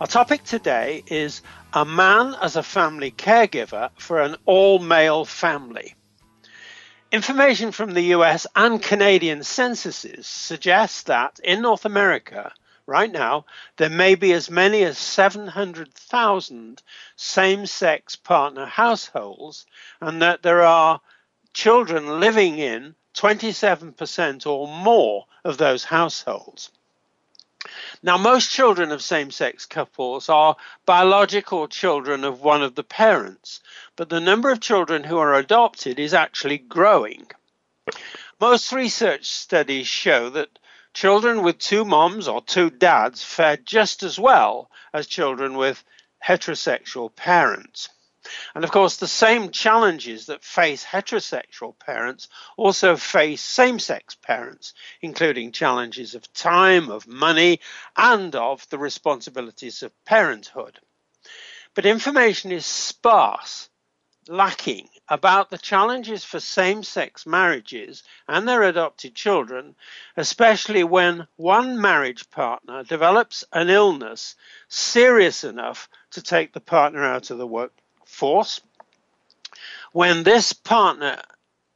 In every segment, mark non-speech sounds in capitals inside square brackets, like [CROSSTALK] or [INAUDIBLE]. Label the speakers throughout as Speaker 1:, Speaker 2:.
Speaker 1: Our topic today is a man as a family caregiver for an all male family. Information from the US and Canadian censuses suggests that in North America, right now, there may be as many as 700,000 same sex partner households, and that there are children living in 27% or more of those households. Now, most children of same sex couples are biological children of one of the parents, but the number of children who are adopted is actually growing. Most research studies show that children with two moms or two dads fare just as well as children with heterosexual parents. And of course, the same challenges that face heterosexual parents also face same sex parents, including challenges of time, of money, and of the responsibilities of parenthood. But information is sparse, lacking about the challenges for same sex marriages and their adopted children, especially when one marriage partner develops an illness serious enough to take the partner out of the work force. When this partner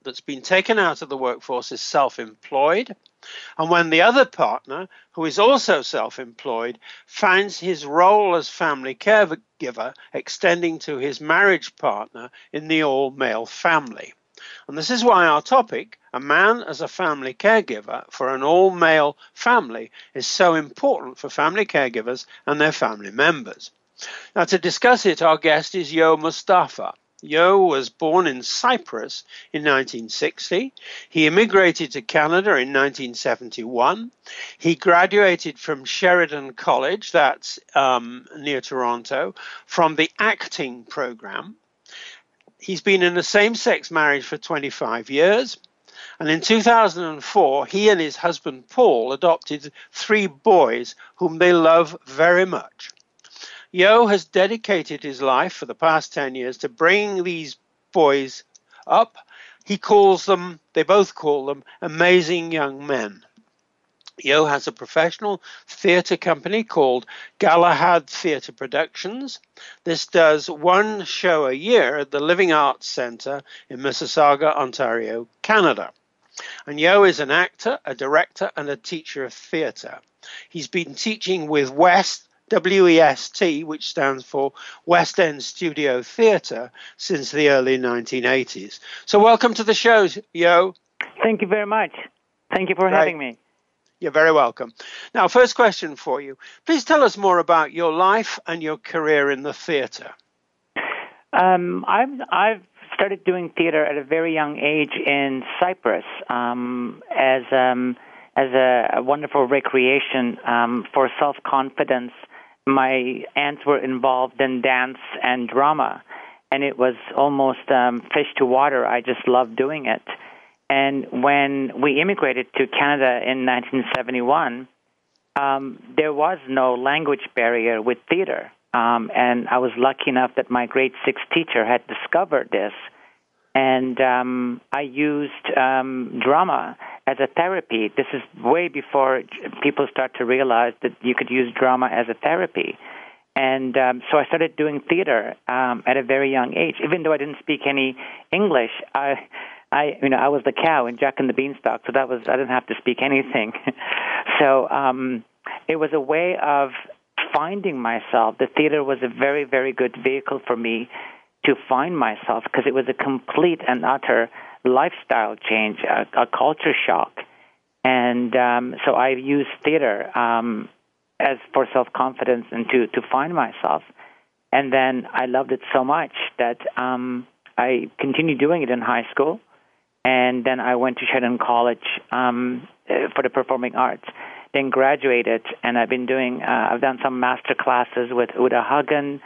Speaker 1: that's been taken out of the workforce is self employed, and when the other partner, who is also self employed, finds his role as family caregiver extending to his marriage partner in the all male family. And this is why our topic, a man as a family caregiver for an all male family, is so important for family caregivers and their family members. Now, to discuss it, our guest is Yo Mustafa. Yo was born in Cyprus in 1960. He immigrated to Canada in 1971. He graduated from Sheridan College, that's um, near Toronto, from the acting program. He's been in a same sex marriage for 25 years. And in 2004, he and his husband Paul adopted three boys whom they love very much. Yo has dedicated his life for the past 10 years to bringing these boys up. He calls them, they both call them, amazing young men. Yo has a professional theatre company called Galahad Theatre Productions. This does one show a year at the Living Arts Centre in Mississauga, Ontario, Canada. And Yo is an actor, a director, and a teacher of theatre. He's been teaching with West WEST, which stands for West End Studio Theatre, since the early 1980s. So, welcome to the show, Yo.
Speaker 2: Thank you very much. Thank you for having me.
Speaker 1: You're very welcome. Now, first question for you. Please tell us more about your life and your career in the theatre.
Speaker 2: Um, I've, I've started doing theater at a very young age in Cyprus um, as um, as a, a, wonderful recreation um, for self confidence my aunts were involved in dance and drama, and it was almost um, fish to water. I just loved doing it. And when we immigrated to Canada in 1971, um, there was no language barrier with theater. Um, and I was lucky enough that my grade six teacher had discovered this. And um, I used um, drama as a therapy. This is way before people start to realize that you could use drama as a therapy. And um, so I started doing theater um, at a very young age. Even though I didn't speak any English, I, I, you know, I was the cow in Jack and the Beanstalk, so that was I didn't have to speak anything. [LAUGHS] so um, it was a way of finding myself. The theater was a very, very good vehicle for me to find myself because it was a complete and utter lifestyle change, a, a culture shock. And um, so I used theater um, as for self confidence and to to find myself. And then I loved it so much that um, I continued doing it in high school, and then I went to Sheridan College um, uh, for the performing arts. Then graduated, and I've been doing. Uh, I've done some master classes with Uta Hagen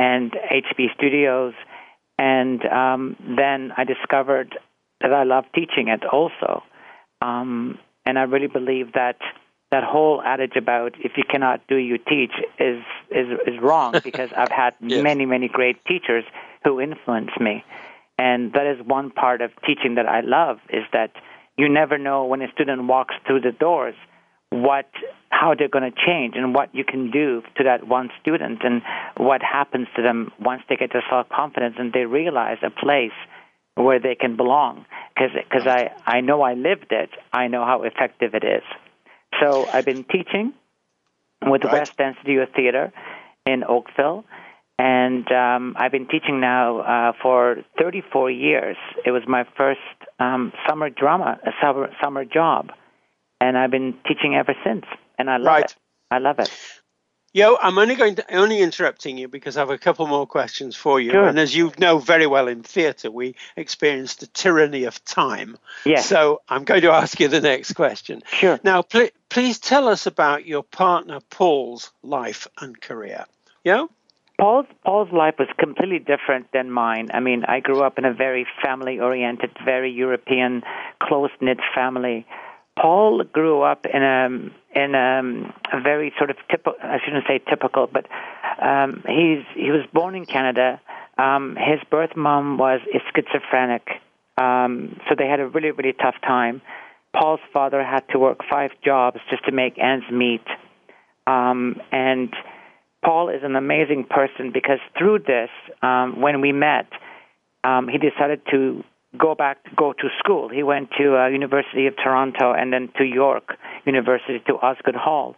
Speaker 2: and HB Studios, and um, then I discovered that I love teaching it also. Um, and I really believe that that whole adage about if you cannot do you teach is is is wrong [LAUGHS] because I've had yes. many many great teachers who influenced me, and that is one part of teaching that I love is that you never know when a student walks through the doors what how they're going to change and what you can do to that one student and what happens to them once they get their self confidence and they realize a place where they can belong. Because because I I know I lived it. I know how effective it is. So I've been teaching with right. West End Studio Theater in Oakville, and um, I've been teaching now uh, for 34 years. It was my first um, summer drama, a summer, summer job, and I've been teaching ever since, and I love right. it. I love it.
Speaker 1: Yo, I'm only going to only interrupting you because I have a couple more questions for you.
Speaker 2: Sure.
Speaker 1: And as you know very well in theatre, we experience the tyranny of time.
Speaker 2: Yes.
Speaker 1: So I'm going to ask you the next question.
Speaker 2: Sure.
Speaker 1: Now, pl- please tell us about your partner Paul's life and career. Yeah.
Speaker 2: Paul's Paul's life was completely different than mine. I mean, I grew up in a very family-oriented, very European, close-knit family. Paul grew up in a in a, a very sort of typical. I shouldn't say typical, but um, he's he was born in Canada. Um, his birth mom was schizophrenic, um, so they had a really really tough time. Paul's father had to work five jobs just to make ends meet, um, and Paul is an amazing person because through this, um, when we met, um, he decided to go back go to school. He went to uh, University of Toronto and then to York University to Osgoode Hall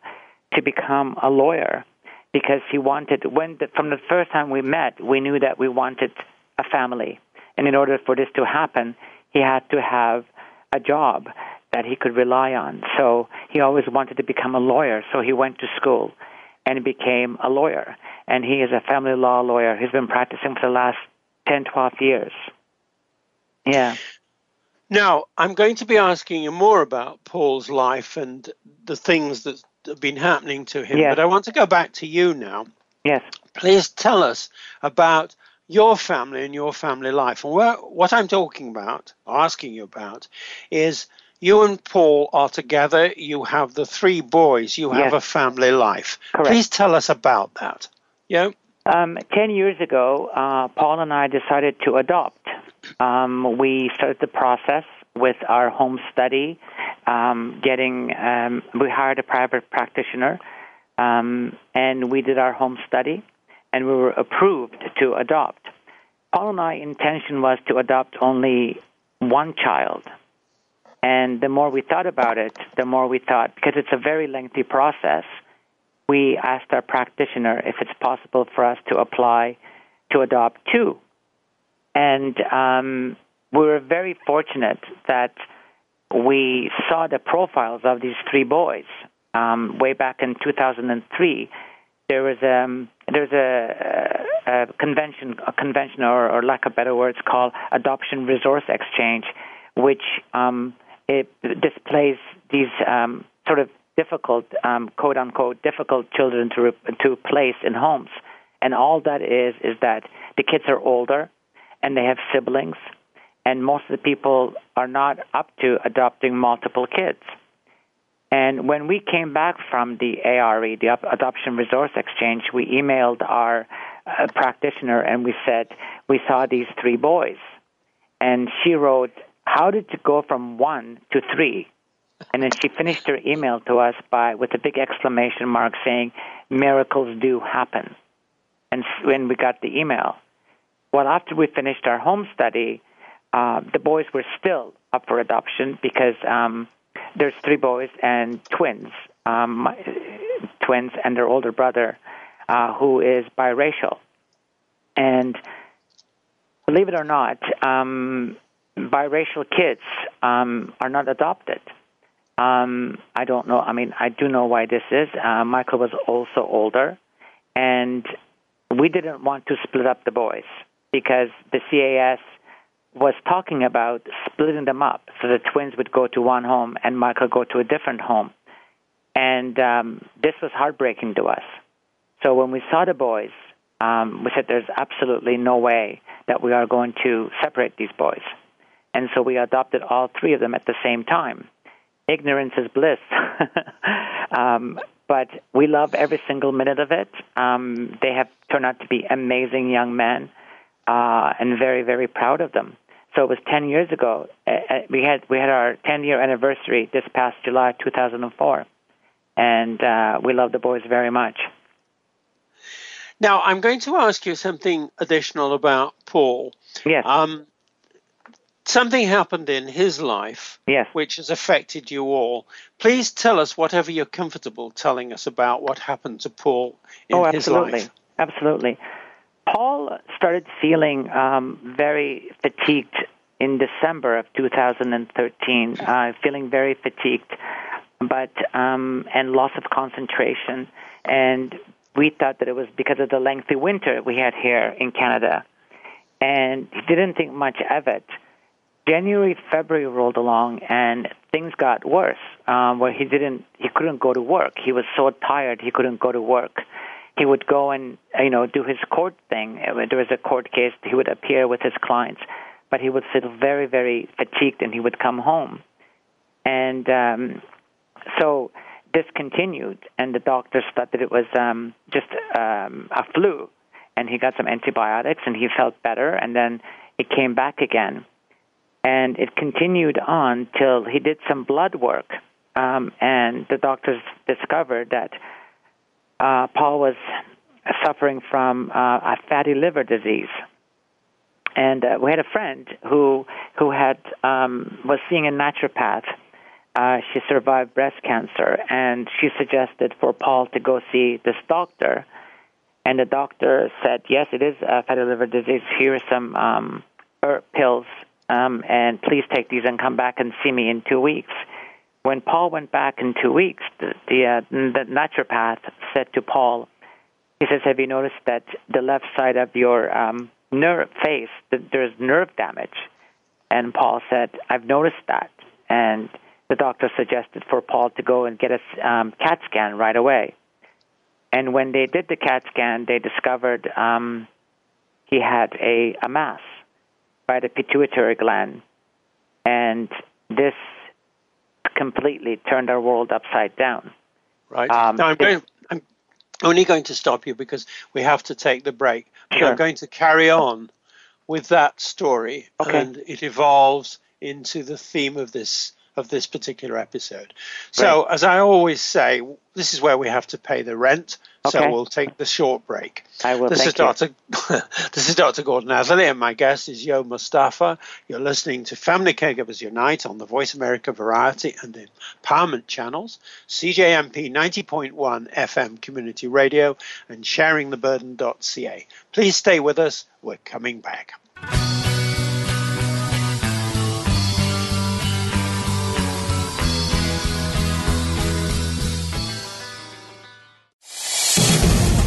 Speaker 2: to become a lawyer because he wanted when the, from the first time we met we knew that we wanted a family. And in order for this to happen he had to have a job that he could rely on. So he always wanted to become a lawyer. So he went to school and became a lawyer. And he is a family law lawyer. He's been practicing for the last 10 12 years yeah.
Speaker 1: Now, I'm going to be asking you more about Paul's life and the things that have been happening to him,
Speaker 2: yes.
Speaker 1: but I want to go back to you now.
Speaker 2: Yes.
Speaker 1: Please tell us about your family and your family life. And where, what I'm talking about, asking you about, is you and Paul are together. You have the three boys. You have
Speaker 2: yes.
Speaker 1: a family life.
Speaker 2: Correct.
Speaker 1: Please tell us about that. Yeah.
Speaker 2: Um, Ten years ago, uh, Paul and I decided to adopt. Um, we started the process with our home study, um, getting um, we hired a private practitioner, um, and we did our home study, and we were approved to adopt. Paul and I intention was to adopt only one child, and the more we thought about it, the more we thought because it's a very lengthy process we asked our practitioner if it's possible for us to apply to adopt two. And um, we were very fortunate that we saw the profiles of these three boys um, way back in 2003. There was um, there's a, a, convention, a convention, or, or lack of better words, called Adoption Resource Exchange, which um, it displays these um, sort of difficult, um, quote unquote, difficult children to re- to place in homes. And all that is is that the kids are older, and they have siblings, and most of the people are not up to adopting multiple kids. And when we came back from the ARE, the Adoption Resource Exchange, we emailed our uh, practitioner and we said, We saw these three boys. And she wrote, How did you go from one to three? And then she finished her email to us by with a big exclamation mark saying, "Miracles do happen." and when we got the email. Well, after we finished our home study, uh, the boys were still up for adoption because um, there's three boys and twins, um, twins and their older brother, uh, who is biracial. And believe it or not, um, biracial kids um, are not adopted. Um, I don't know. I mean, I do know why this is. Uh, Michael was also older, and we didn't want to split up the boys because the CAS was talking about splitting them up so the twins would go to one home and Michael go to a different home. And um, this was heartbreaking to us. So when we saw the boys, um, we said there's absolutely no way that we are going to separate these boys. And so we adopted all three of them at the same time. Ignorance is bliss. [LAUGHS] um, but we love every single minute of it. Um, they have turned out to be amazing young men, uh, and very, very proud of them. So it was 10 years ago. Uh, uh we had we had our 10 year anniversary this past July 2004, and uh, we love the boys very much.
Speaker 1: Now I'm going to ask you something additional about Paul.
Speaker 2: Yes.
Speaker 1: Um, something happened in his life
Speaker 2: yes.
Speaker 1: which has affected you all. Please tell us whatever you're comfortable telling us about what happened to Paul in
Speaker 2: oh,
Speaker 1: his
Speaker 2: absolutely. Absolutely. Paul started feeling um, very fatigued in December of 2013, uh, feeling very fatigued, but um, and loss of concentration. And we thought that it was because of the lengthy winter we had here in Canada. And he didn't think much of it. January, February rolled along, and things got worse. Um, where he didn't, he couldn't go to work. He was so tired he couldn't go to work. He would go and you know do his court thing. There was a court case, he would appear with his clients, but he would feel very, very fatigued, and he would come home. And um, so this continued, and the doctors thought that it was um, just um, a flu, and he got some antibiotics, and he felt better, and then it came back again. And it continued on till he did some blood work, um, and the doctors discovered that uh, Paul was suffering from uh, a fatty liver disease. And uh, we had a friend who who had um, was seeing a naturopath. Uh, she survived breast cancer, and she suggested for Paul to go see this doctor. And the doctor said, "Yes, it is a fatty liver disease. Here are some um, pills um, and please take these and come back and see me in two weeks. When Paul went back in two weeks, the, the, uh, the naturopath said to Paul, he says, Have you noticed that the left side of your um, nerve face, that there's nerve damage? And Paul said, I've noticed that. And the doctor suggested for Paul to go and get a um, CAT scan right away. And when they did the CAT scan, they discovered um, he had a, a mass by the pituitary gland. And this completely turned our world upside down.
Speaker 1: Right. Um, now, I'm, going, I'm only going to stop you because we have to take the break.
Speaker 2: Sure.
Speaker 1: I'm going to carry on with that story,
Speaker 2: okay.
Speaker 1: and it evolves into the theme of this of this particular episode. So, right. as I always say, this is where we have to pay the rent.
Speaker 2: Okay.
Speaker 1: So we'll take the short break.
Speaker 2: I will.
Speaker 1: This
Speaker 2: is
Speaker 1: Dr. [LAUGHS] this is Dr. Gordon Atherley, and my guest is Yo Mustafa. You're listening to Family Caregivers Unite on the Voice America Variety and Empowerment channels, CJMP 90.1 FM Community Radio, and SharingTheBurden.ca. Please stay with us. We're coming back.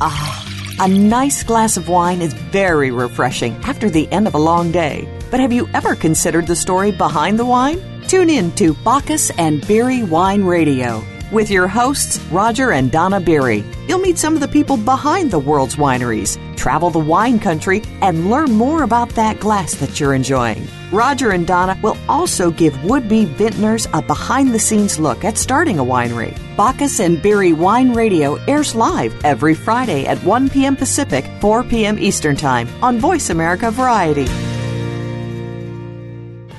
Speaker 3: Ah, a nice glass of wine is very refreshing after the end of a long day. But have you ever considered the story behind the wine? Tune in to Bacchus and Beery Wine Radio. With your hosts, Roger and Donna Beery. You'll meet some of the people behind the world's wineries, travel the wine country, and learn more about that glass that you're enjoying. Roger and Donna will also give would be vintners a behind the scenes look at starting a winery. Bacchus and Beery Wine Radio airs live every Friday at 1 p.m. Pacific, 4 p.m. Eastern Time on Voice America Variety.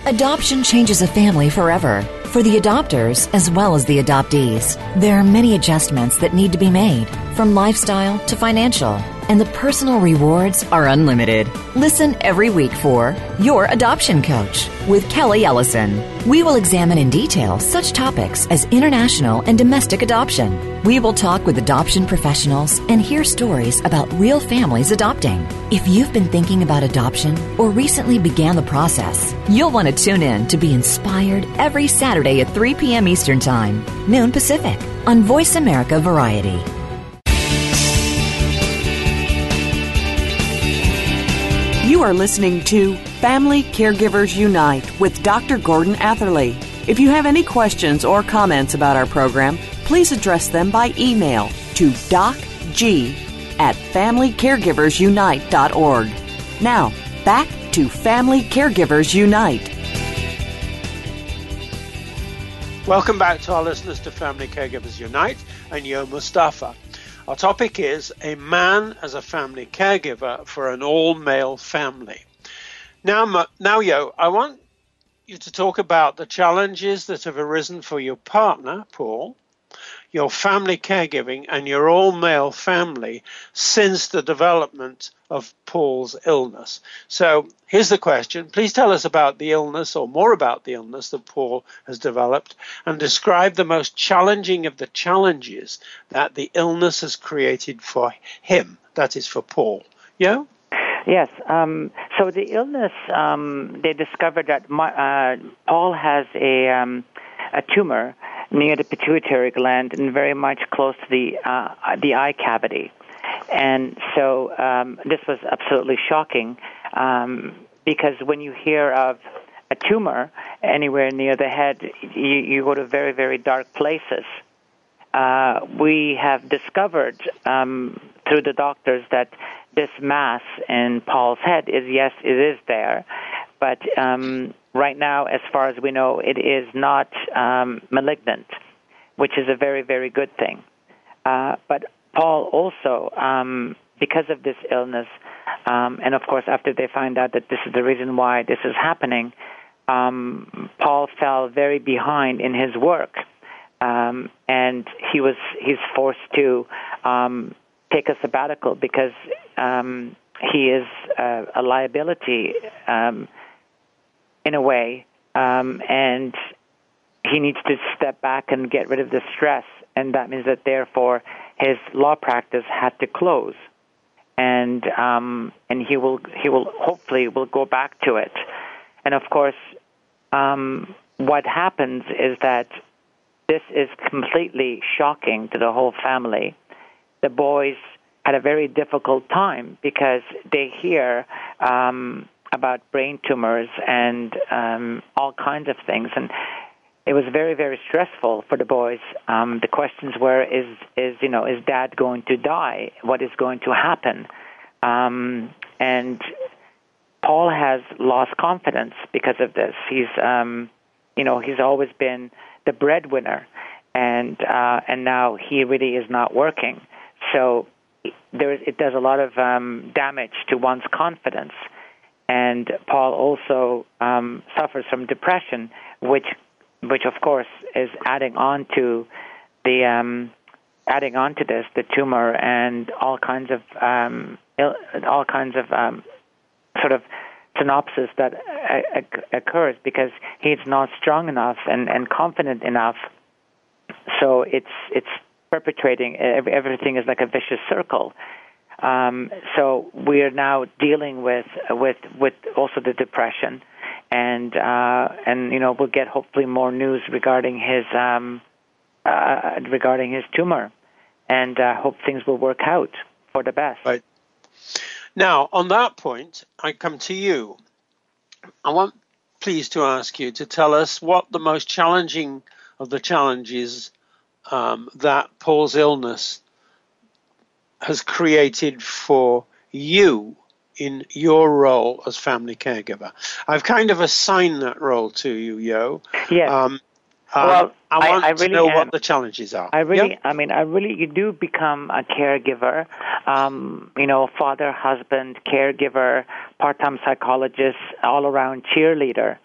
Speaker 4: Adoption changes a family forever for the adopters as well as the adoptees. There are many adjustments that need to be made, from lifestyle to financial, and the personal rewards are unlimited. Listen every week for Your Adoption Coach with Kelly Ellison. We will examine in detail such topics as international and domestic adoption. We will talk with adoption professionals and hear stories about real families adopting. If you've been thinking about adoption or recently began the process, you'll want to tune in to be inspired every Saturday at 3 p.m. Eastern Time, noon Pacific, on Voice America Variety.
Speaker 3: You are listening to Family Caregivers Unite with Dr. Gordon Atherley. If you have any questions or comments about our program, please address them by email to docg at familycaregiversunite.org. Now, back to Family Caregivers Unite.
Speaker 1: Welcome back to our listeners to Family Caregivers Unite and Yo Mustafa. Our topic is a man as a family caregiver for an all male family. Now, now, Yo, I want you to talk about the challenges that have arisen for your partner, Paul, your family caregiving, and your all male family since the development of Paul's illness. So here's the question. Please tell us about the illness or more about the illness that Paul has developed and describe the most challenging of the challenges that the illness has created for him, that is for Paul. Yeah?
Speaker 2: Yes. Um, so the illness, um, they discovered that my, uh, Paul has a, um, a tumor near the pituitary gland and very much close to the, uh, the eye cavity. And so um, this was absolutely shocking um, because when you hear of a tumor anywhere near the head, you, you go to very, very dark places. Uh, we have discovered um, through the doctors that this mass in Paul's head is yes, it is there, but um, right now, as far as we know, it is not um, malignant, which is a very, very good thing. Uh, but Paul also, um, because of this illness, um, and of course, after they find out that this is the reason why this is happening, um, Paul fell very behind in his work, um, and he was he's forced to um, take a sabbatical because um, he is uh, a liability um, in a way, um, and he needs to step back and get rid of the stress, and that means that therefore his law practice had to close, and um, and he will he will hopefully will go back to it, and of course, um, what happens is that this is completely shocking to the whole family. The boys had a very difficult time because they hear um, about brain tumors and um, all kinds of things, and it was very very stressful for the boys. Um, the questions were: Is is you know is Dad going to die? What is going to happen? Um, and Paul has lost confidence because of this. He's um, you know he's always been the breadwinner, and uh, and now he really is not working. So there it does a lot of um, damage to one's confidence. And Paul also um, suffers from depression, which which of course is adding on to the um, adding on to this the tumor and all kinds of um, Ill, all kinds of um, sort of synopsis that uh, occurs because he's not strong enough and, and confident enough. So it's it's perpetrating everything is like a vicious circle. Um, so we are now dealing with with with also the depression and uh, and you know we'll get hopefully more news regarding his um, uh, regarding his tumor, and uh, hope things will work out for the best.
Speaker 1: Right. Now, on that point, I come to you. I want, please, to ask you to tell us what the most challenging of the challenges um, that Paul's illness has created for you in your role as family caregiver. I've kind of assigned that role to you, Yo.
Speaker 2: Yes.
Speaker 1: Um,
Speaker 2: well,
Speaker 1: um, I want
Speaker 2: I
Speaker 1: to
Speaker 2: really
Speaker 1: know
Speaker 2: am.
Speaker 1: what the challenges are.
Speaker 2: I really,
Speaker 1: Yeah?
Speaker 2: I mean, I really, you do become a caregiver, um, you know, father, husband, caregiver, part-time psychologist, all-around cheerleader.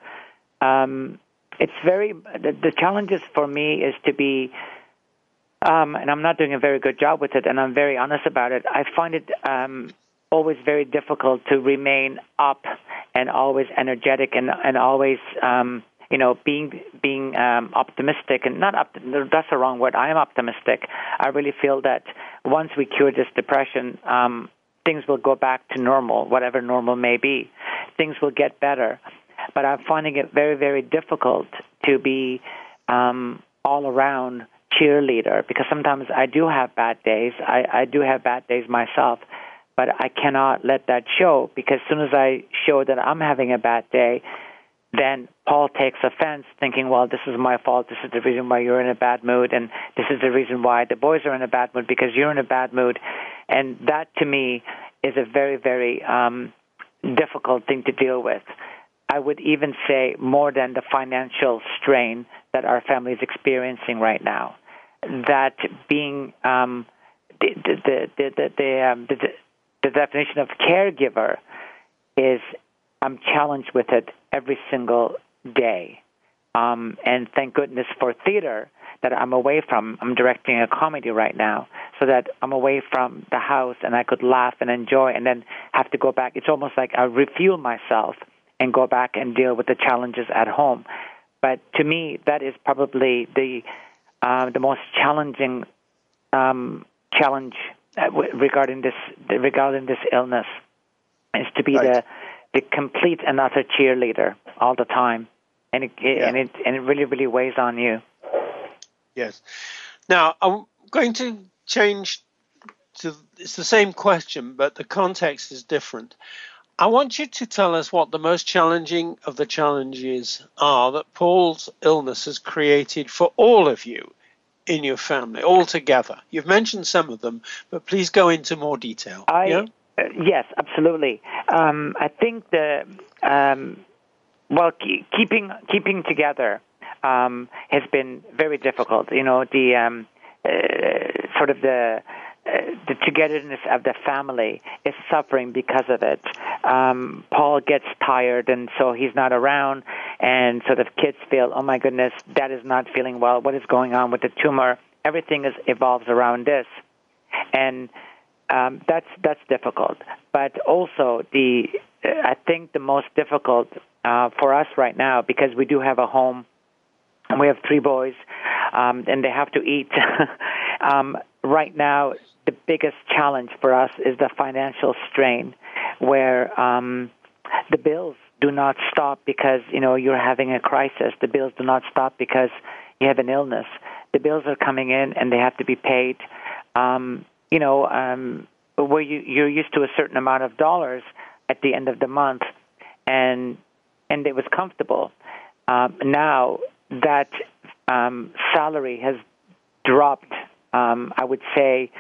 Speaker 2: Um, it's very, the, the challenges for me is to be, um, and I'm not doing a very good job with it, and I'm very honest about it. I find it um, always very difficult to remain up and always energetic and and always um, you know being being um, optimistic and not up. That's the wrong word. I am optimistic. I really feel that once we cure this depression. Um, Things will go back to normal, whatever normal may be. Things will get better. But I'm finding it very, very difficult to be um, all around cheerleader because sometimes I do have bad days. I, I do have bad days myself, but I cannot let that show because as soon as I show that I'm having a bad day, then Paul takes offense, thinking, well, this is my fault. This is the reason why you're in a bad mood, and this is the reason why the boys are in a bad mood because you're in a bad mood. And that, to me, is a very, very um, difficult thing to deal with. I would even say more than the financial strain that our family is experiencing right now. That being um, the, the, the, the, the, um, the, the definition of caregiver is I'm challenged with it every single day. Um, and thank goodness for theater that I'm away from. I'm directing a comedy right now, so that I'm away from the house and I could laugh and enjoy, and then have to go back. It's almost like I refuel myself and go back and deal with the challenges at home. But to me, that is probably the uh, the most challenging um, challenge uh, regarding this regarding this illness is to be
Speaker 1: Right.
Speaker 2: the the complete and utter cheerleader all the time, and it, and it and it really really weighs on you.
Speaker 1: Yes. Now, I'm going to change to it's the same question, but the context is different. I want you to tell us what the most challenging of the challenges are that Paul's illness has created for all of you in your family, all together. You've mentioned some of them, but please go into more detail.
Speaker 2: I
Speaker 1: yeah?
Speaker 2: uh, yes, absolutely. Um, I think the um, well, ke- keeping keeping together um, has been very difficult. You know, the um, uh, sort of the the togetherness of the family is suffering because of it. Um, Paul gets tired, and so he's not around, and so the kids feel, oh my goodness, that is not feeling well. What is going on with the tumor? Everything is evolves around this, and um, that's that's difficult. But also the uh, I think the most difficult uh, for us right now because we do have a home and we have three boys um, and they have to eat. [LAUGHS] um, right now, the biggest challenge for us is the financial strain, where um, the bills do not stop because you know you're having a crisis. The bills do not stop because you have an illness. The bills are coming in and they have to be paid. Um, you know, um, where you, you're used to a certain amount of dollars at the end of the month, and and it was comfortable. Um, now that um, salary has dropped, um, I would say,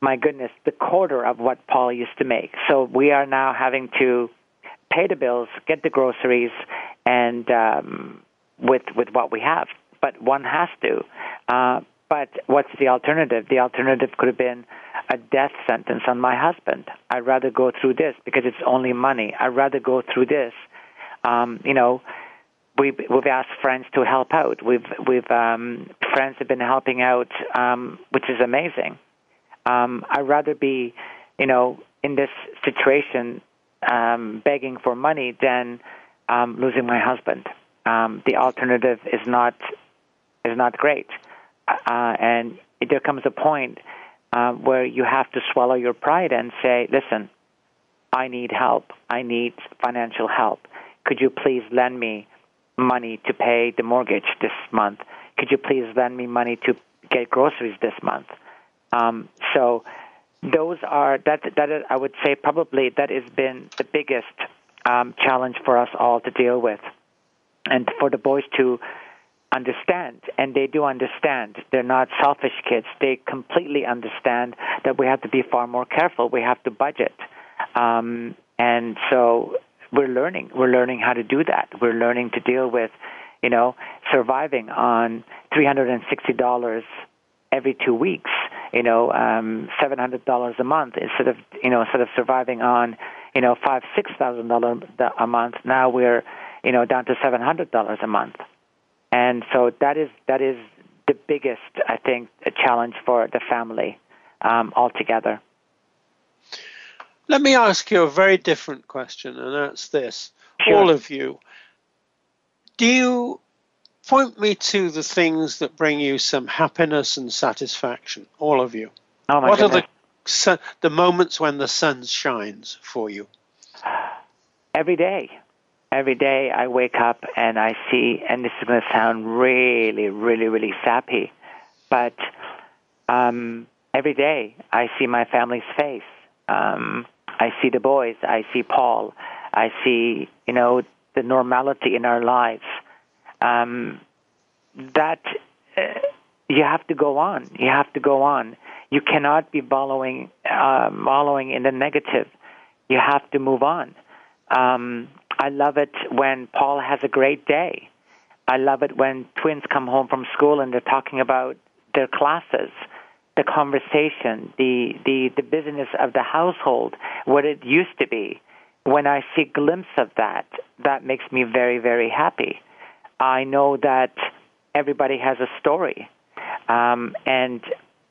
Speaker 2: my goodness, the quarter of what Paul used to make. So we are now having to pay the bills, get the groceries, and um, with with what we have. But one has to. Uh, but what's the alternative? The alternative could have been a death sentence on my husband. I'd rather go through this because it's only money. I'd rather go through this. Um, you know, we've we've asked friends to help out. We've we've um, friends have been helping out, um, which is amazing. Um, I'd rather be, you know, in this situation, um, begging for money than um, losing my husband. Um, the alternative is not is not great, uh, and there comes a point uh, where you have to swallow your pride and say, "Listen, I need help. I need financial help. Could you please lend me money to pay the mortgage this month? Could you please lend me money to get groceries this month?" Um, so those are that that is, I would say probably that has been the biggest um, challenge for us all to deal with, and for the boys to understand, and they do understand. They're not selfish kids. They completely understand that we have to be far more careful. We have to budget, um, and so we're learning. We're learning how to do that. We're learning to deal with, you know, surviving on three hundred and sixty dollars every two weeks. You know, um, seven hundred dollars a month instead of you know instead of surviving on you know five six thousand dollars a month. Now we're you know down to seven hundred dollars a month and so that is that is the biggest, I think, challenge for the family um, altogether.
Speaker 1: Let me ask you a very different question, and that's this: sure. all of you, do you point me to the things that bring you some happiness and satisfaction? All of you.
Speaker 2: Oh
Speaker 1: what
Speaker 2: goodness.
Speaker 1: are the the moments when the sun shines for you?
Speaker 2: Every day every day I wake up and I see, and this is going to sound really, really, really sappy, but um, every day I see my family's face. Um, I see the boys. I see Paul. I see, you know, the normality in our lives. Um, that uh, you have to go on. You have to go on. You cannot be wallowing, uh, wallowing in the negative. You have to move on. Um, I love it when Paul has a great day. I love it when twins come home from school and they're talking about their classes, the conversation, the, the, the business of the household, what it used to be. When I see a glimpse of that, that makes me very, very happy. I know that everybody has a story. Um, and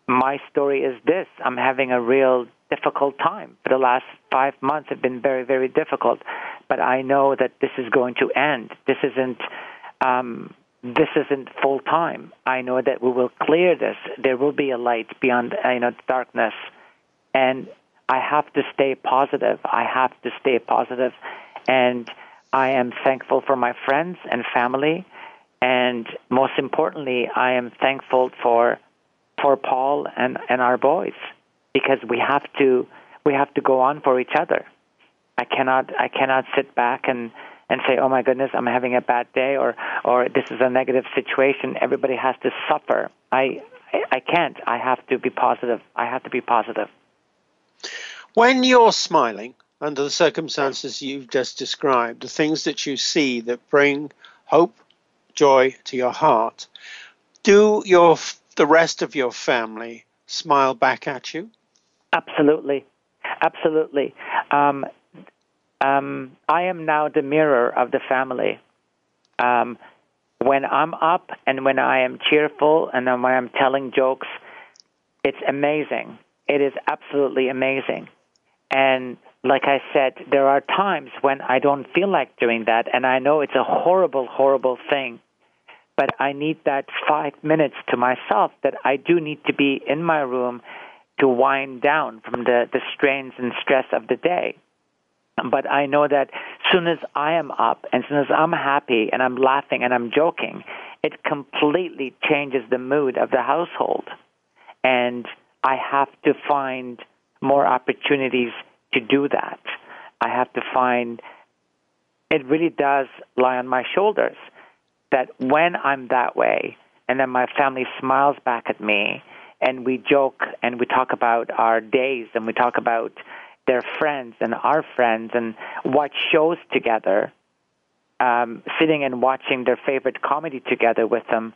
Speaker 2: my story is this I'm having a real difficult time. For the last five months have been very, very difficult. But I know that this is going to end. This isn't. Um, this isn't full time. I know that we will clear this. There will be a light beyond you know darkness, and I have to stay positive. I have to stay positive, and I am thankful for my friends and family, and most importantly, I am thankful for for Paul and and our boys because we have to we have to go on for each other. I cannot I cannot sit back and and say, "Oh my goodness, I'm having a bad day," or or this is a negative situation. Everybody has to suffer. I I can't. I have to be positive. I have to be positive.
Speaker 1: When you're smiling under the circumstances you've just described, the things that you see that bring hope, joy to your heart, do your the rest of your family smile back at you?
Speaker 2: Absolutely, absolutely. Um, um, I am now the mirror of the family. Um, when I'm up and when I am cheerful and when I'm telling jokes, it's amazing. It is absolutely amazing. And like I said, there are times when I don't feel like doing that, and I know it's a horrible, horrible thing. But I need that five minutes to myself that I do need to be in my room to wind down from the, the strains and stress of the day. But I know that as soon as I am up and as soon as I'm happy and I'm laughing and I'm joking, it completely changes the mood of the household. And I have to find more opportunities to do that. I have to find it really does lie on my shoulders that when I'm that way and then my family smiles back at me and we joke and we talk about our days and we talk about their friends and our friends and watch shows together, um, sitting and watching their favorite comedy together with them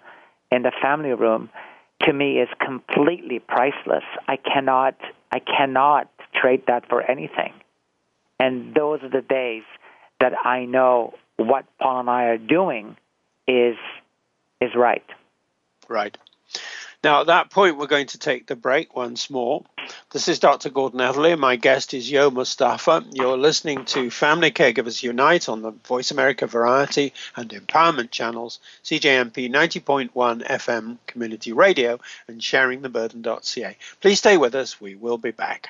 Speaker 2: in the family room, to me is completely priceless. I cannot, I cannot trade that for anything. And those are the days that I know what Paul and I are doing is is right.
Speaker 1: Right. Now, at that point, we're going to take the break once more. This is Dr. Gordon Atherley, my guest is Yo Mustafa. You're listening to Family Caregivers Unite on the Voice America Variety and Empowerment channels, CJMP 90.1 FM Community Radio, and sharingtheburden.ca. Please stay with us. We will be back.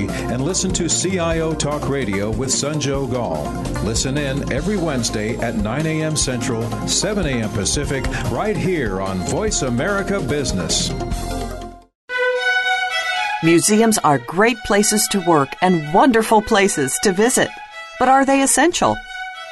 Speaker 5: and listen to CIO Talk Radio with Sanjog Aul. Listen in every Wednesday at 9 a.m. Central, 7 a.m. Pacific, right here on Voice America Business.
Speaker 3: Museums are great places to work and wonderful places to visit. But are they essential?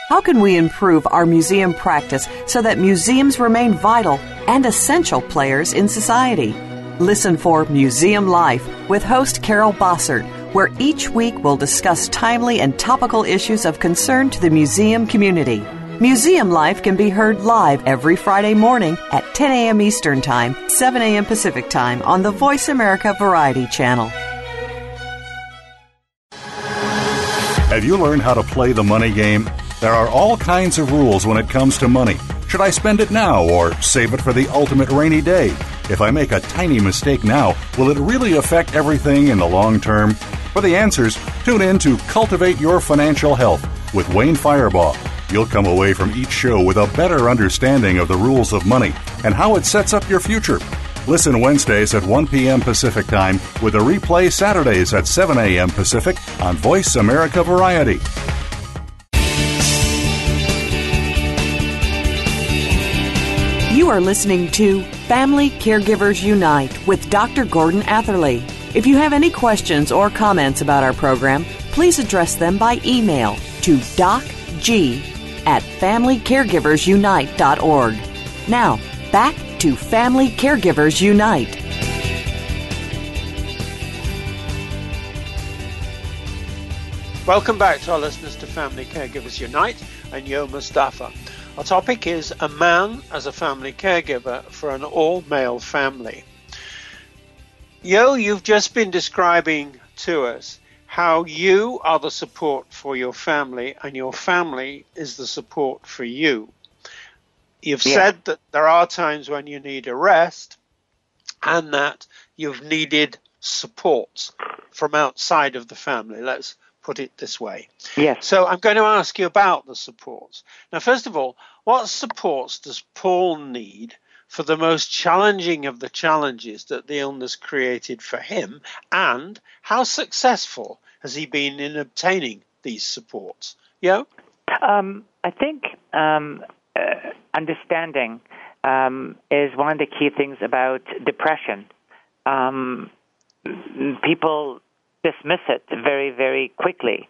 Speaker 3: How can we improve our museum practice so that museums remain vital and essential players in society? Listen for Museum Life with host Carol Bossert, where each week we'll discuss timely and topical issues of concern to the museum community. Museum Life can be heard live every Friday morning at 10 a.m. Eastern Time, 7 a.m. Pacific Time on the Voice America Variety Channel.
Speaker 6: Have you learned how to play the money game? There are all kinds of rules when it comes to money. Should I spend it now or save it for the ultimate rainy day? If I make a tiny mistake now, will it really affect everything in the long term? For the answers, tune in to Cultivate Your Financial Health with Wayne Firebaugh. You'll come away from each show with a better understanding of the rules of money and how it sets up your future. Listen Wednesdays at 1 p.m. Pacific Time with a replay Saturdays at 7 a.m. Pacific on Voice America Variety.
Speaker 3: You are listening to Family Caregivers Unite with Dr. Gordon Atherley. If you have any questions or comments about our program, please address them by email to docg at familycaregiversunite.org. Now, back to Family Caregivers Unite.
Speaker 1: Welcome back to our listeners to Family Caregivers Unite and Yo Mustafa. Our topic is a man as a family caregiver for an all male family. Yo, you've just been describing to us how you are the support for your family and your family is the support for you. You've
Speaker 2: Yeah.
Speaker 1: said that there are times when you need a rest and that you've needed support from outside of the family. Let's put it this way.
Speaker 2: Yes.
Speaker 1: So I'm going to ask you about the supports. Now, first of all, what supports does Paul need for the most challenging of the challenges that the illness created for him? And how successful has he been in obtaining these supports? Yeah?
Speaker 2: Um, I think um, uh, understanding um, is one of the key things about depression. Um, people dismiss it very, very quickly,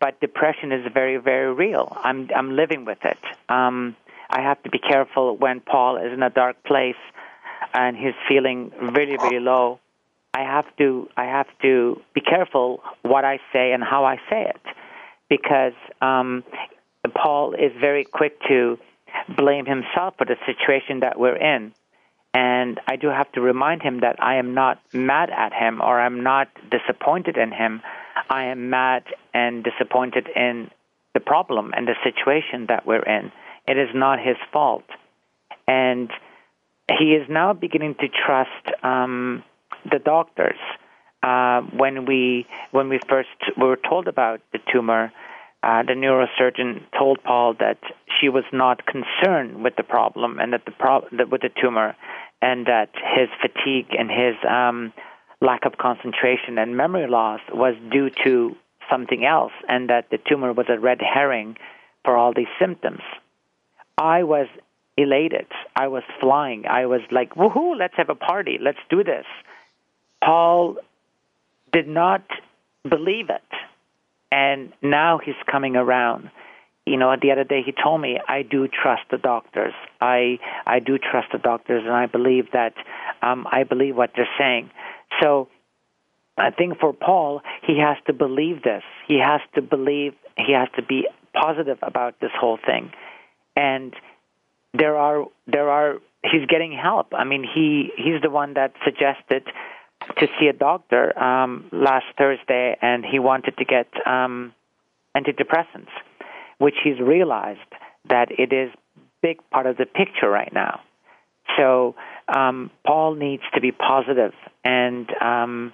Speaker 2: but depression is very, very real. I'm I'm living with it. Um, I have to be careful when Paul is in a dark place and he's feeling really, really low. I have to I have to be careful what I say and how I say it because um, Paul is very quick to blame himself for the situation that we're in. And I do have to remind him that I am not mad at him or I'm not disappointed in him. I am mad and disappointed in the problem and the situation that we're in. It is not his fault. And he is now beginning to trust um, the doctors. Uh, when we when we first were told about the tumor, uh, the neurosurgeon told Paul that she was not concerned with the problem and that the pro- that with the tumor, and that his fatigue and his um, lack of concentration and memory loss was due to something else, and that the tumor was a red herring for all these symptoms. I was elated. I was flying. I was like, woohoo, let's have a party. Let's do this. Paul did not believe it. And now he's coming around. You know, the other day he told me, I do trust the doctors. I I do trust the doctors, and I believe that um, I believe what they're saying. So I think for Paul, he has to believe this. He has to believe. He has to be positive about this whole thing. And there are there are he's getting help. I mean, he he's the one that suggested to see a doctor um, last Thursday, and he wanted to get um, antidepressants, which he's realized that it is big part of the picture right now. So um, Paul needs to be positive, and um,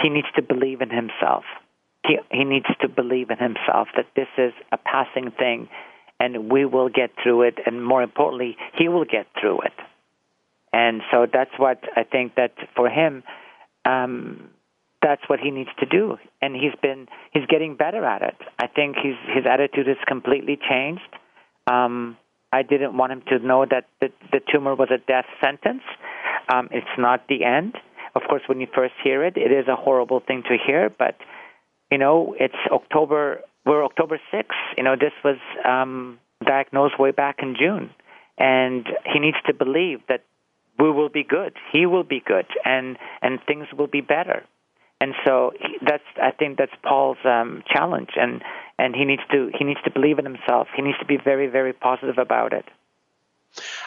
Speaker 2: he needs to believe in himself. He, he needs to believe in himself that this is a passing thing, and we will get through it, and more importantly, he will get through it. And so that's what I think that for him, um, that's what he needs to do, and he's been he's getting better at it. I think his his attitude has completely changed. Um, I didn't want him to know that the, the tumor was a death sentence. Um, it's not the end. Of course, when you first hear it, it is a horrible thing to hear. But you know, it's October. We're October sixth. You know, this was um, diagnosed way back in June, and he needs to believe that we will be good. He will be good, and and things will be better. And so that's I think that's Paul's um, challenge, and and he needs to he needs to believe in himself. He needs to be very very positive about it.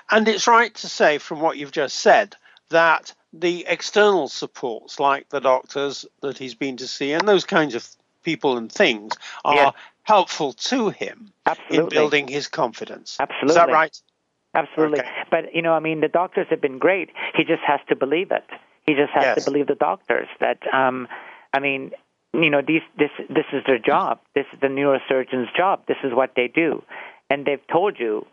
Speaker 1: And it's right to say, from what you've just said, that the external supports, like the doctors that he's been to see, and those kinds of people and things, are yeah. helpful to him
Speaker 2: Absolutely.
Speaker 1: in building his confidence.
Speaker 2: Absolutely.
Speaker 1: Is that right?
Speaker 2: Absolutely.
Speaker 1: Okay.
Speaker 2: But you know, I mean, the doctors have been great. He just has to believe it. He just has
Speaker 1: yes.
Speaker 2: to believe the doctors. That um, I mean, you know, these this this is their job. This is the neurosurgeon's job. This is what they do, and they've told you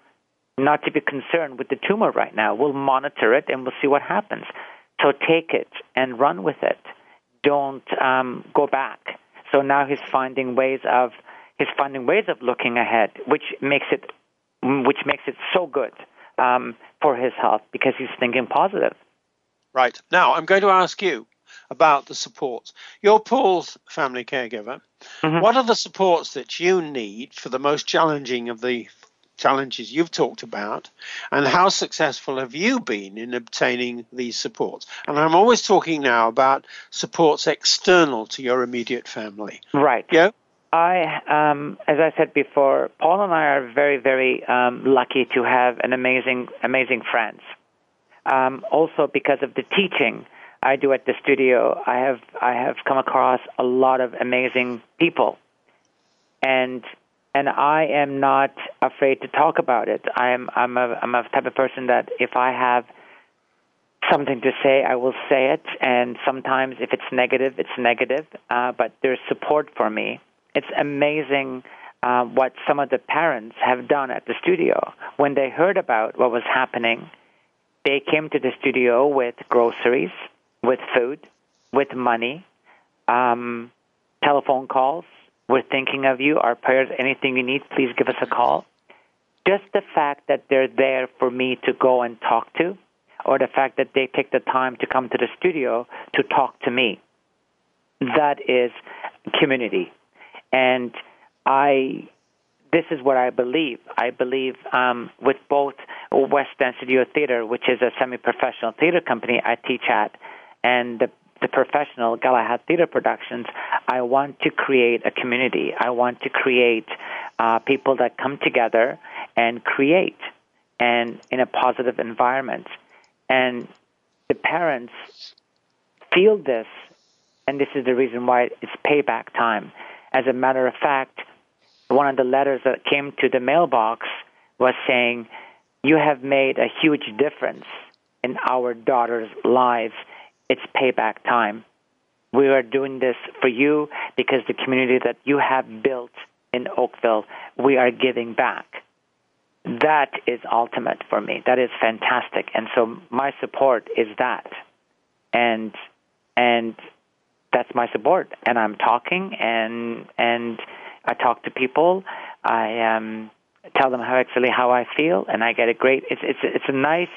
Speaker 2: not to be concerned with the tumor right now. We'll monitor it and we'll see what happens. So take it and run with it. Don't um, go back. So now he's finding ways of he's finding ways of looking ahead, which makes it which makes it so good um, for his health because he's thinking positive.
Speaker 1: Right now, I'm going to ask you about the supports. You're Paul's family caregiver.
Speaker 2: Mm-hmm.
Speaker 1: What are the supports that you need for the most challenging of the challenges you've talked about, and how successful have you been in obtaining these supports? And I'm always talking now about supports external to your immediate family.
Speaker 2: Right.
Speaker 1: Yeah.
Speaker 2: I, um, as I said before, Paul and I are very, very um, lucky to have an amazing, amazing friends. Um, also, because of the teaching I do at the studio, I have I have come across a lot of amazing people, and and I am not afraid to talk about it. I'm I'm a I'm a type of person that if I have something to say, I will say it, and sometimes if it's negative, it's negative. Uh, but there's support for me. It's amazing. Uh, what some of the parents have done at the studio when they heard about what was happening they came to the studio with groceries with food with money um, telephone calls we're thinking of you. Our prayers, anything you need, please give us a call. Just the fact that they're there for me to go and talk to, or the fact that they take the time to come to the studio to talk to me, that is community. And I, this is what I believe. I believe um, with both West End Studio Theater, which is a semi-professional theater company I teach at, and the the professional Galahad Theater Productions, I want to create a community. I want to create uh, people that come together and create and in a positive environment. And the parents feel this, and this is the reason why it's payback time. As a matter of fact, one of the letters that came to the mailbox was saying, You have made a huge difference in our daughter's lives it's payback time. We are doing this for you because the community that you have built in Oakville, we are giving back. That is ultimate for me. That is fantastic. And so my support is that. And and that's my support. And I'm talking and and I talk to people. I um tell them how actually how I feel and I get a great it's it's it's a nice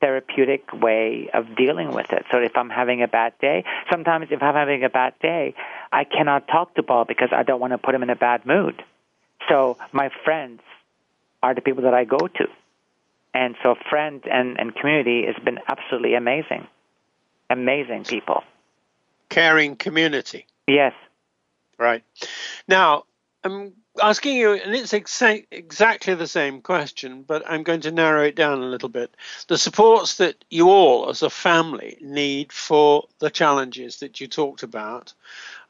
Speaker 2: therapeutic way of dealing with it. So if I'm having a bad day, sometimes if I'm having a bad day, I cannot talk to Paul because I don't want to put him in a bad mood. So my friends are the people that I go to. And so friends and, and community has been absolutely amazing. Amazing people.
Speaker 1: Caring community.
Speaker 2: Yes.
Speaker 1: Right. Now, I'm asking you, and it's exa- exactly the same question, but I'm going to narrow it down a little bit. The supports that you all, as a family, need for the challenges that you talked about,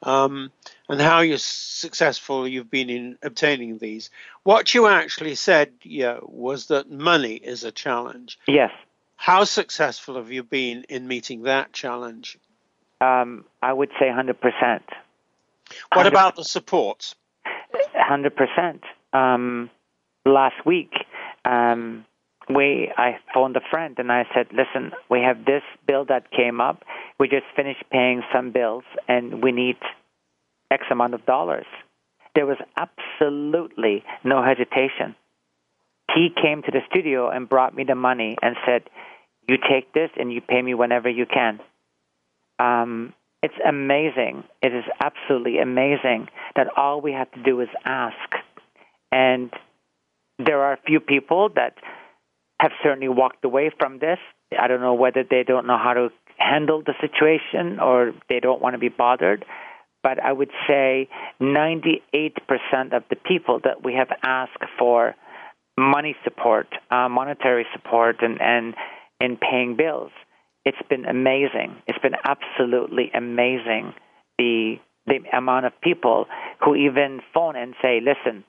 Speaker 1: um, and how you're successful you've been in obtaining these. What you actually said, yeah, was that money is a challenge.
Speaker 2: Yes.
Speaker 1: How successful have you been in meeting that challenge?
Speaker 2: Um, I would say 100%.
Speaker 1: What about the supports?
Speaker 2: Hundred percent. Um, last week, um, we I phoned a friend and I said, "Listen, we have this bill that came up. We just finished paying some bills, and we need X amount of dollars." There was absolutely no hesitation. He came to the studio and brought me the money and said, "You take this and you pay me whenever you can." Um, it's amazing. It is absolutely amazing that all we have to do is ask. And there are a few people that have certainly walked away from this. I don't know whether they don't know how to handle the situation or they don't want to be bothered. But I would say 98% of the people that we have asked for money support, uh, monetary support, and, and in paying bills it's been amazing. It's been absolutely amazing the the amount of people who even phone and say, "Listen,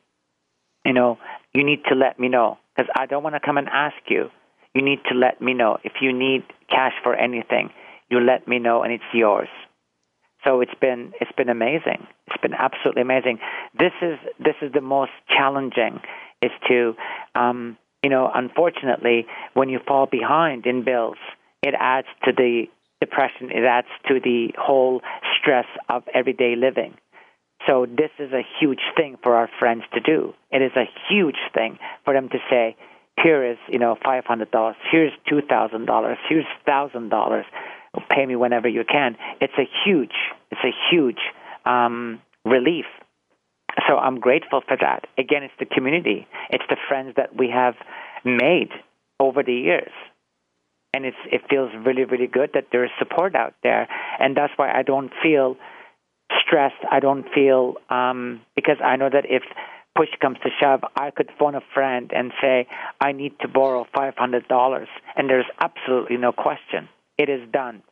Speaker 2: you know, you need to let me know because I don't want to come and ask you. You need to let me know if you need cash for anything. You let me know, and it's yours." So it's been it's been amazing. It's been absolutely amazing. This is this is the most challenging is to um, you know unfortunately when you fall behind in bills it adds to the depression, it adds to the whole stress of everyday living. So this is a huge thing for our friends to do. It is a huge thing for them to say, here is, you know, five hundred dollars, here's two thousand dollars, here's thousand dollars. Pay me whenever you can. It's a huge, it's a huge um, relief. So I'm grateful for that. Again, it's the community, it's the friends that we have made over the years and it's it feels really really good that there is support out there, and that's why I don't feel stressed. I don't feel um, because I know that if push comes to shove, I could phone a friend and say I need to borrow five hundred dollars, and there's absolutely no question. It is done,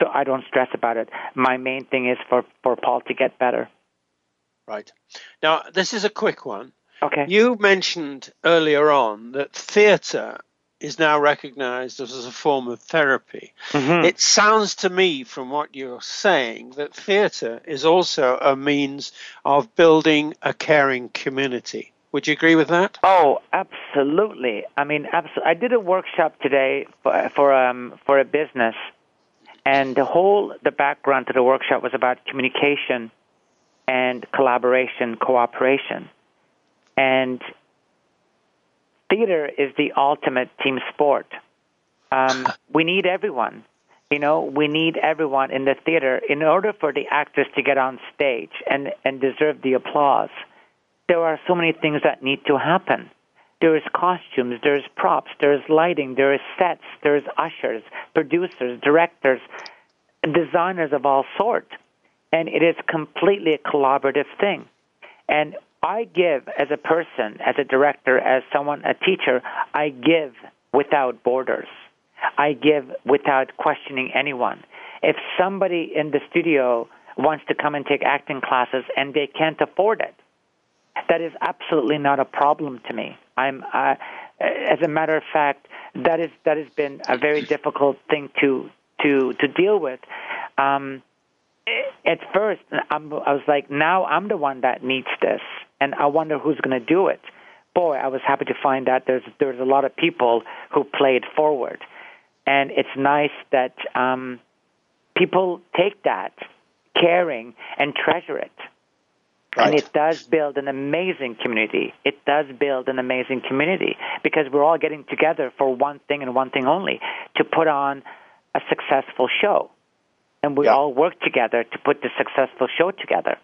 Speaker 2: so I don't stress about it. My main thing is for for Paul to get better.
Speaker 1: Right. Now this is a quick one.
Speaker 2: Okay.
Speaker 1: You mentioned earlier on that theatre is now recognized as a form of therapy. Mm-hmm. It sounds to me, from what you're saying, that theatre is also a means of building a caring community. Would you agree with that?
Speaker 2: Oh, absolutely. I mean, absolutely. I did a workshop today for for, um, for a business, and the whole the background to the workshop was about communication and collaboration, cooperation, and theater is the ultimate team sport. Um, [SIGHS] we need everyone. You know, we need everyone in the theater in order for the actors to get on stage and, and deserve the applause. There are so many things that need to happen. There is costumes, there's props, there's lighting, there is sets, there's ushers, producers, directors, designers of all sorts. And it is completely a collaborative thing. And I give as a person, as a director, as someone, a teacher, I give without borders. I give without questioning anyone. If somebody in the studio wants to come and take acting classes and they can't afford it, that is absolutely not a problem to me. I'm, uh, as a matter of fact, that is that has been a very difficult thing to to to deal with. Um, at first, I'm, I was like, now I'm the one that needs this and I wonder who's going to do it. Boy, I was happy to find out there's there's a lot of people who played forward, and it's nice that um, people take that caring and treasure it. Right. And it does build an amazing community. It does build an amazing community because we're all getting together for one thing and one thing only to put on a successful show. And we yeah. all work together to put the successful show together.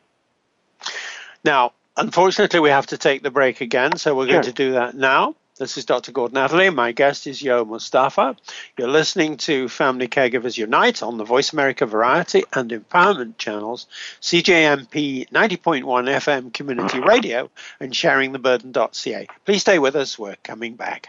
Speaker 1: Now, Unfortunately, we have to take the break again, so we're sure. going to do that now. This is Dr. Gordon Atherley. My guest is Yo Mustafa. You're listening to Family Caregivers Unite on the Voice America Variety and Empowerment channels, CJMP 90.1 FM Community Radio, and sharingtheburden.ca. Please stay with us. We're coming back.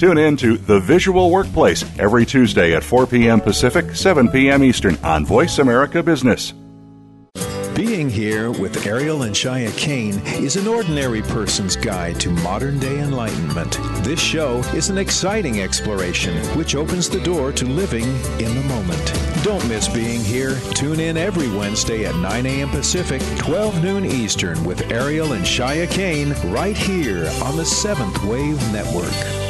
Speaker 6: Tune in to The Visual Workplace every Tuesday at 4 p.m. Pacific, 7 p.m. Eastern on Voice America Business.
Speaker 5: Being here with Ariel and Shya Kane is an ordinary person's guide to modern day enlightenment. This show is an exciting exploration which opens the door to living in the moment. Don't miss being here. Tune in every Wednesday at 9 a.m. Pacific, 12 noon Eastern with Ariel and Shya Kane right here on the Seventh Wave Network.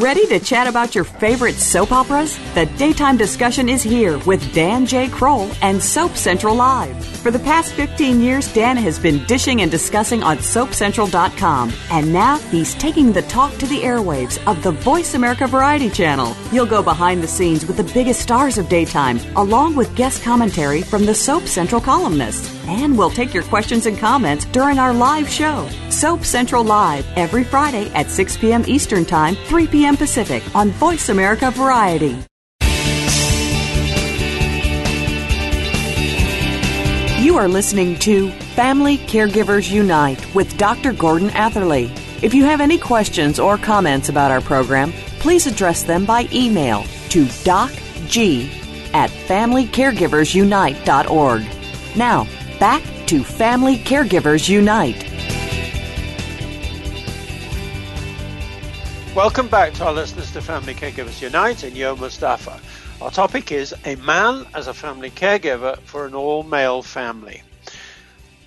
Speaker 3: Ready to chat about your favorite soap operas? The daytime discussion is here with Dan J. Kroll and Soap Central Live. For the past 15 years, Dan has been dishing and discussing on SoapCentral.com, and now he's taking the talk to the airwaves of the Voice America Variety Channel. You'll go behind the scenes with the biggest stars of daytime, along with guest commentary from the Soap Central columnists. And we'll take your questions and comments during our live show, Soap Central Live, every Friday at 6 p.m. Eastern Time, 3 p.m. Pacific on Voice America Variety. You are listening to Family Caregivers Unite with Dr. Gordon Atherley. If you have any questions or comments about our program, please address them by email to docg at familycaregiversunite.org. Now, back to Family Caregivers Unite.
Speaker 1: Welcome back to our listeners to Family Caregivers Unite and Yo Mustafa. Our topic is a man as a family caregiver for an all male family.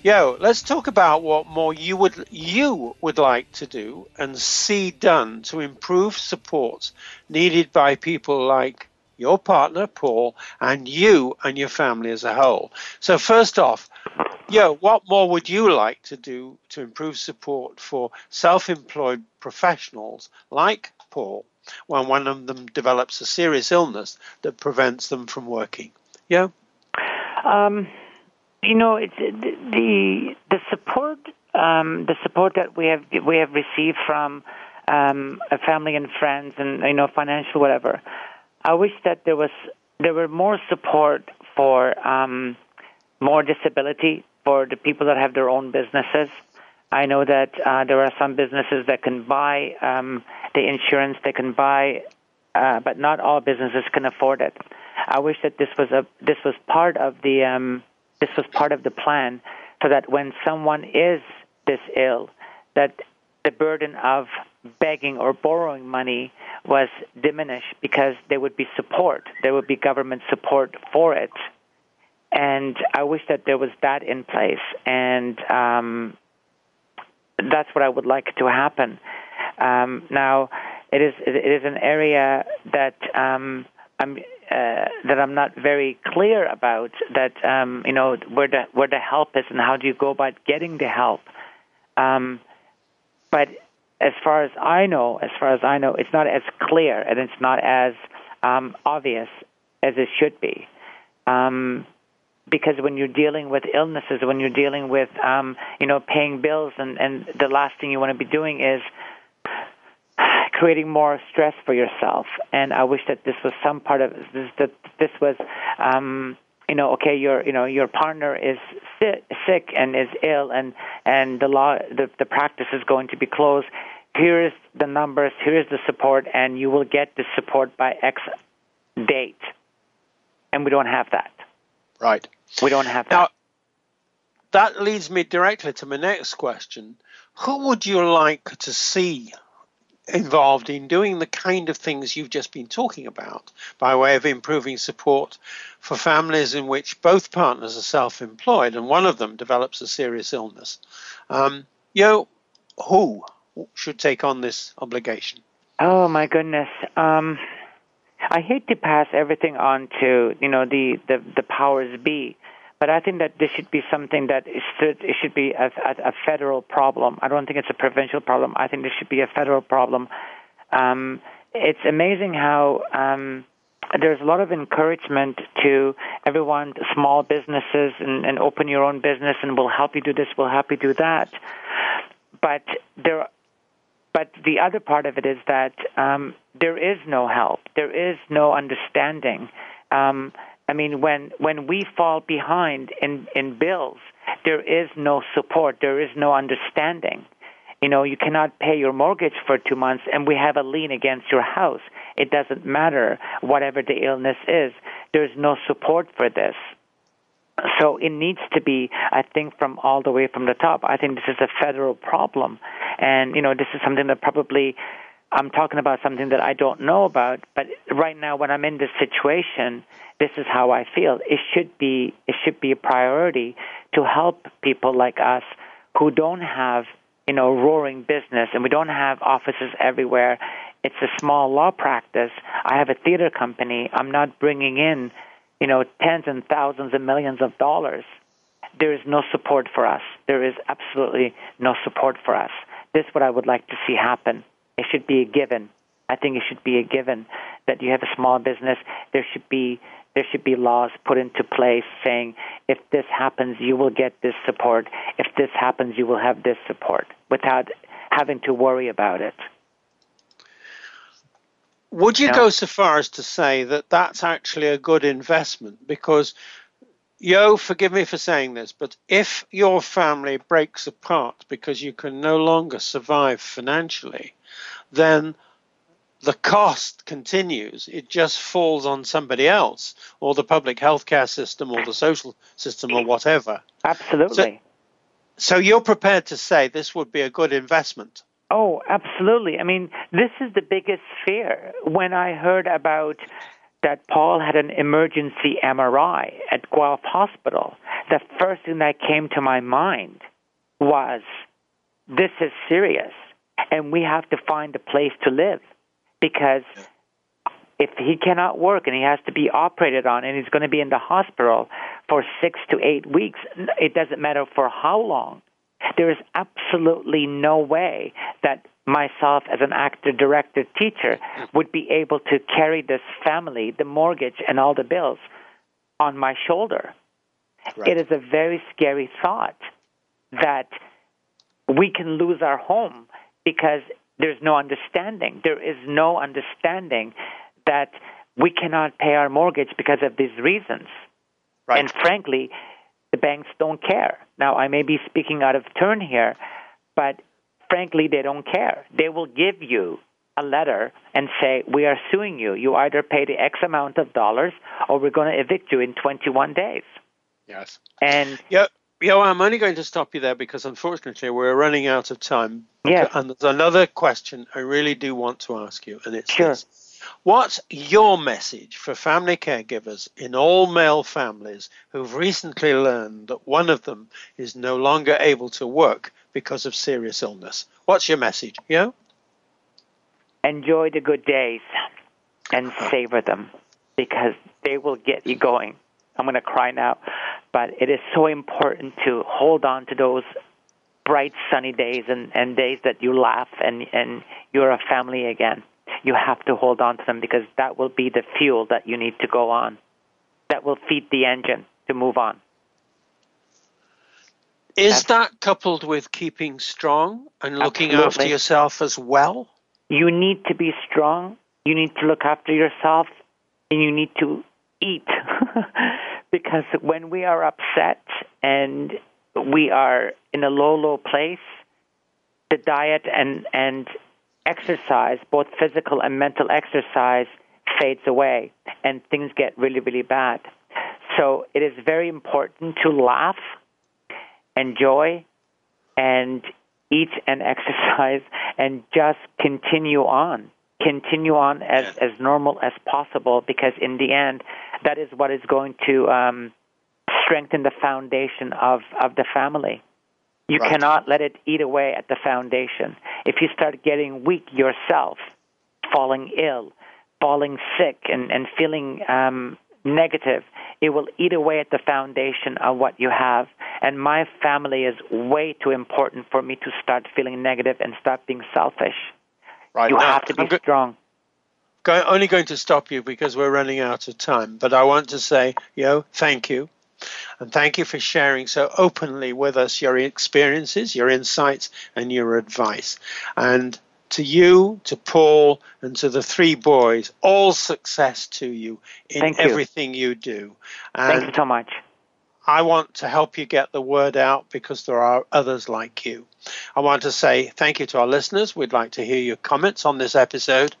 Speaker 1: Yo, let's talk about what more you would you would like to do and see done to improve support needed by people like your partner Paul and you and your family as a whole. So first off, yo, what more would you like to do to improve support for self-employed professionals like Paul when one of them develops a serious illness that prevents them from working? Yeah.
Speaker 2: Um, you know, it's the the support um, the support that we have we have received from um, family and friends and you know financial whatever. I wish that there was there were more support for um, more disability for the people that have their own businesses. I know that uh, there are some businesses that can buy um, the insurance, they can buy, uh, but not all businesses can afford it. I wish that this was a this was part of the um, this was part of the plan, so that when someone is this ill, that the burden of begging or borrowing money was diminished because there would be support, there would be government support for it. And I wish that there was that in place. And um, that's what I would like to happen. Um, now, it is it is an area that um, I'm uh, that I'm not very clear about. That um, you know where the where the help is and how do you go about getting the help. Um, but as far as I know, as far as I know, it's not as clear and it's not as um, obvious as it should be. Um, because when you're dealing with illnesses, when you're dealing with, um, you know, paying bills, and, and the last thing you want to be doing is creating more stress for yourself. And I wish that this was some part of this, that this was, um, you know, okay, your you know your partner is sick, and is ill, and and the law the the practice is going to be closed. Here is the numbers. Here is the support, and you will get the support by X date. And we don't have that.
Speaker 1: Right.
Speaker 2: We don't have that.
Speaker 1: Now, that leads me directly to my next question. Who would you like to see involved in doing the kind of things you've just been talking about by way of improving support for families in which both partners are self employed and one of them develops a serious illness. Um, you know, who should take on this obligation?
Speaker 2: Oh, my goodness. Um, I hate to pass everything on to you know the the, the powers be, but I think that this should be something that is, it should be a, a, a federal problem. I don't think it's a provincial problem. I think this should be a federal problem. Um, it's amazing how um, there's a lot of encouragement to everyone, small businesses, and, and open your own business, and we'll help you do this, we'll help you do that. But there but the other part of it is that um, there is no help. There is no understanding. Um, I mean, when when we fall behind in in bills, there is no support. There is no understanding. You know, you cannot pay your mortgage for two months, and we have a lien against your house. It doesn't matter whatever the illness is. There's no support for this. So it needs to be, I think, from all the way from the top. I think this is a federal problem, and you know, this is something that probably I'm talking about something that I don't know about. But right now, when I'm in this situation, this is how I feel. It should be, it should be a priority to help people like us who don't have, you know, roaring business, and we don't have offices everywhere. It's a small law practice. I have a theater company. I'm not bringing in you know, tens and thousands and millions of dollars, there is no support for us. There is absolutely no support for us. This is what I would like to see happen. It should be a given. I think it should be a given that you have a small business. There should be there should be laws put into place saying if this happens, you will get this support. If this happens, you will have this support without having to worry about it.
Speaker 1: Would you go so far as to say that that's actually a good investment? Because, yo, forgive me for saying this, but if your family breaks apart because you can no longer survive financially, then the cost continues. It just falls on somebody else, or the public healthcare system, or the social system, or whatever.
Speaker 2: Absolutely.
Speaker 1: So, so you're prepared to say this would be a good investment?
Speaker 2: Oh, absolutely. I mean, this is the biggest fear. When I heard about that Paul had an emergency MRI at Guelph Hospital, the first thing that came to my mind was this is serious and we have to find a place to live because if he cannot work and he has to be operated on and he's going to be in the hospital for six to eight weeks, it doesn't matter for how long. There is absolutely no way that myself as an actor, director, teacher would be able to carry this family, the mortgage, and all the bills on my shoulder. Right. It is a very scary thought that we can lose our home because there's no understanding. There is no understanding that we cannot pay our mortgage because of these reasons. Right. And frankly, the banks don't care. Now, I may be speaking out of turn here, but frankly, they don't care. They will give you a letter and say, We are suing you. You either pay the X amount of dollars or we're going to evict you in 21 days.
Speaker 1: Yes.
Speaker 2: And
Speaker 1: yeah. Yeah, well, I'm only going to stop you there because unfortunately we're running out of time.
Speaker 2: Yeah.
Speaker 1: And there's another question I really do want to ask you, and it's
Speaker 2: sure.
Speaker 1: this. What's your message for family caregivers in all male families who've recently learned that one of them is no longer able to work because of serious illness? What's your message? Yeah?
Speaker 2: Enjoy the good days and uh-huh. savor them because they will get you going. I'm going to cry now, but it is so important to hold on to those bright sunny days and, and days that you laugh and, and you're a family again you have to hold on to them because that will be the fuel that you need to go on. That will feed the engine to move on.
Speaker 1: Is That's, that coupled with keeping strong and looking
Speaker 2: absolutely.
Speaker 1: after yourself as well?
Speaker 2: You need to be strong. You need to look after yourself and you need to eat. [LAUGHS] because when we are upset and we are in a low, low place, the diet and, and exercise, both physical and mental exercise, fades away and things get really, really bad. So it is very important to laugh, enjoy, and eat and [LAUGHS] exercise, and just continue on. Continue on as,
Speaker 1: Yeah.
Speaker 2: as normal as possible because, in the end, that is what is going to um, strengthen the foundation of, of the family. You
Speaker 1: Right.
Speaker 2: cannot let it eat away at the foundation. If you start getting weak yourself, falling ill, falling sick, and, and feeling um, negative, it will eat away at the foundation of what you have. And my family is way too important for me to start feeling negative and start being selfish.
Speaker 1: Right.
Speaker 2: You
Speaker 1: now,
Speaker 2: have to be
Speaker 1: I'm go-
Speaker 2: strong.
Speaker 1: go- only going to stop you because we're running out of time. But I want to say, yo, thank you. And thank you for sharing so openly with us your experiences, your insights, and your advice. And to you, to Paul, and to the three boys, all success to you in
Speaker 2: Thank you.
Speaker 1: everything you do. And
Speaker 2: Thank you so much.
Speaker 1: I want to help you get the word out because there are others like you. I want to say thank you to our listeners. We'd like to hear your comments on this episode.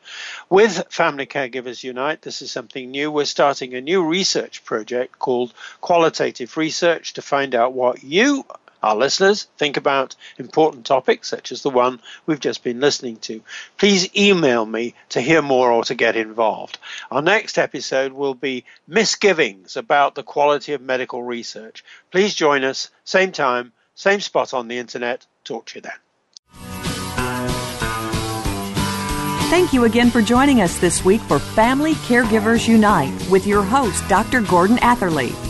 Speaker 1: With Family Caregivers Unite, this is something new. We're starting a new research project called Qualitative Research to find out what you, our listeners, think about important topics such as the one we've just been listening to. Please email me to hear more or to get involved. Our next episode will be misgivings about the quality of medical research. Please join us, same time, same spot on the internet. Talk to you then.
Speaker 3: Thank you again for joining us this week for Family Caregivers Unite with your host, Dr. Gordon Atherley.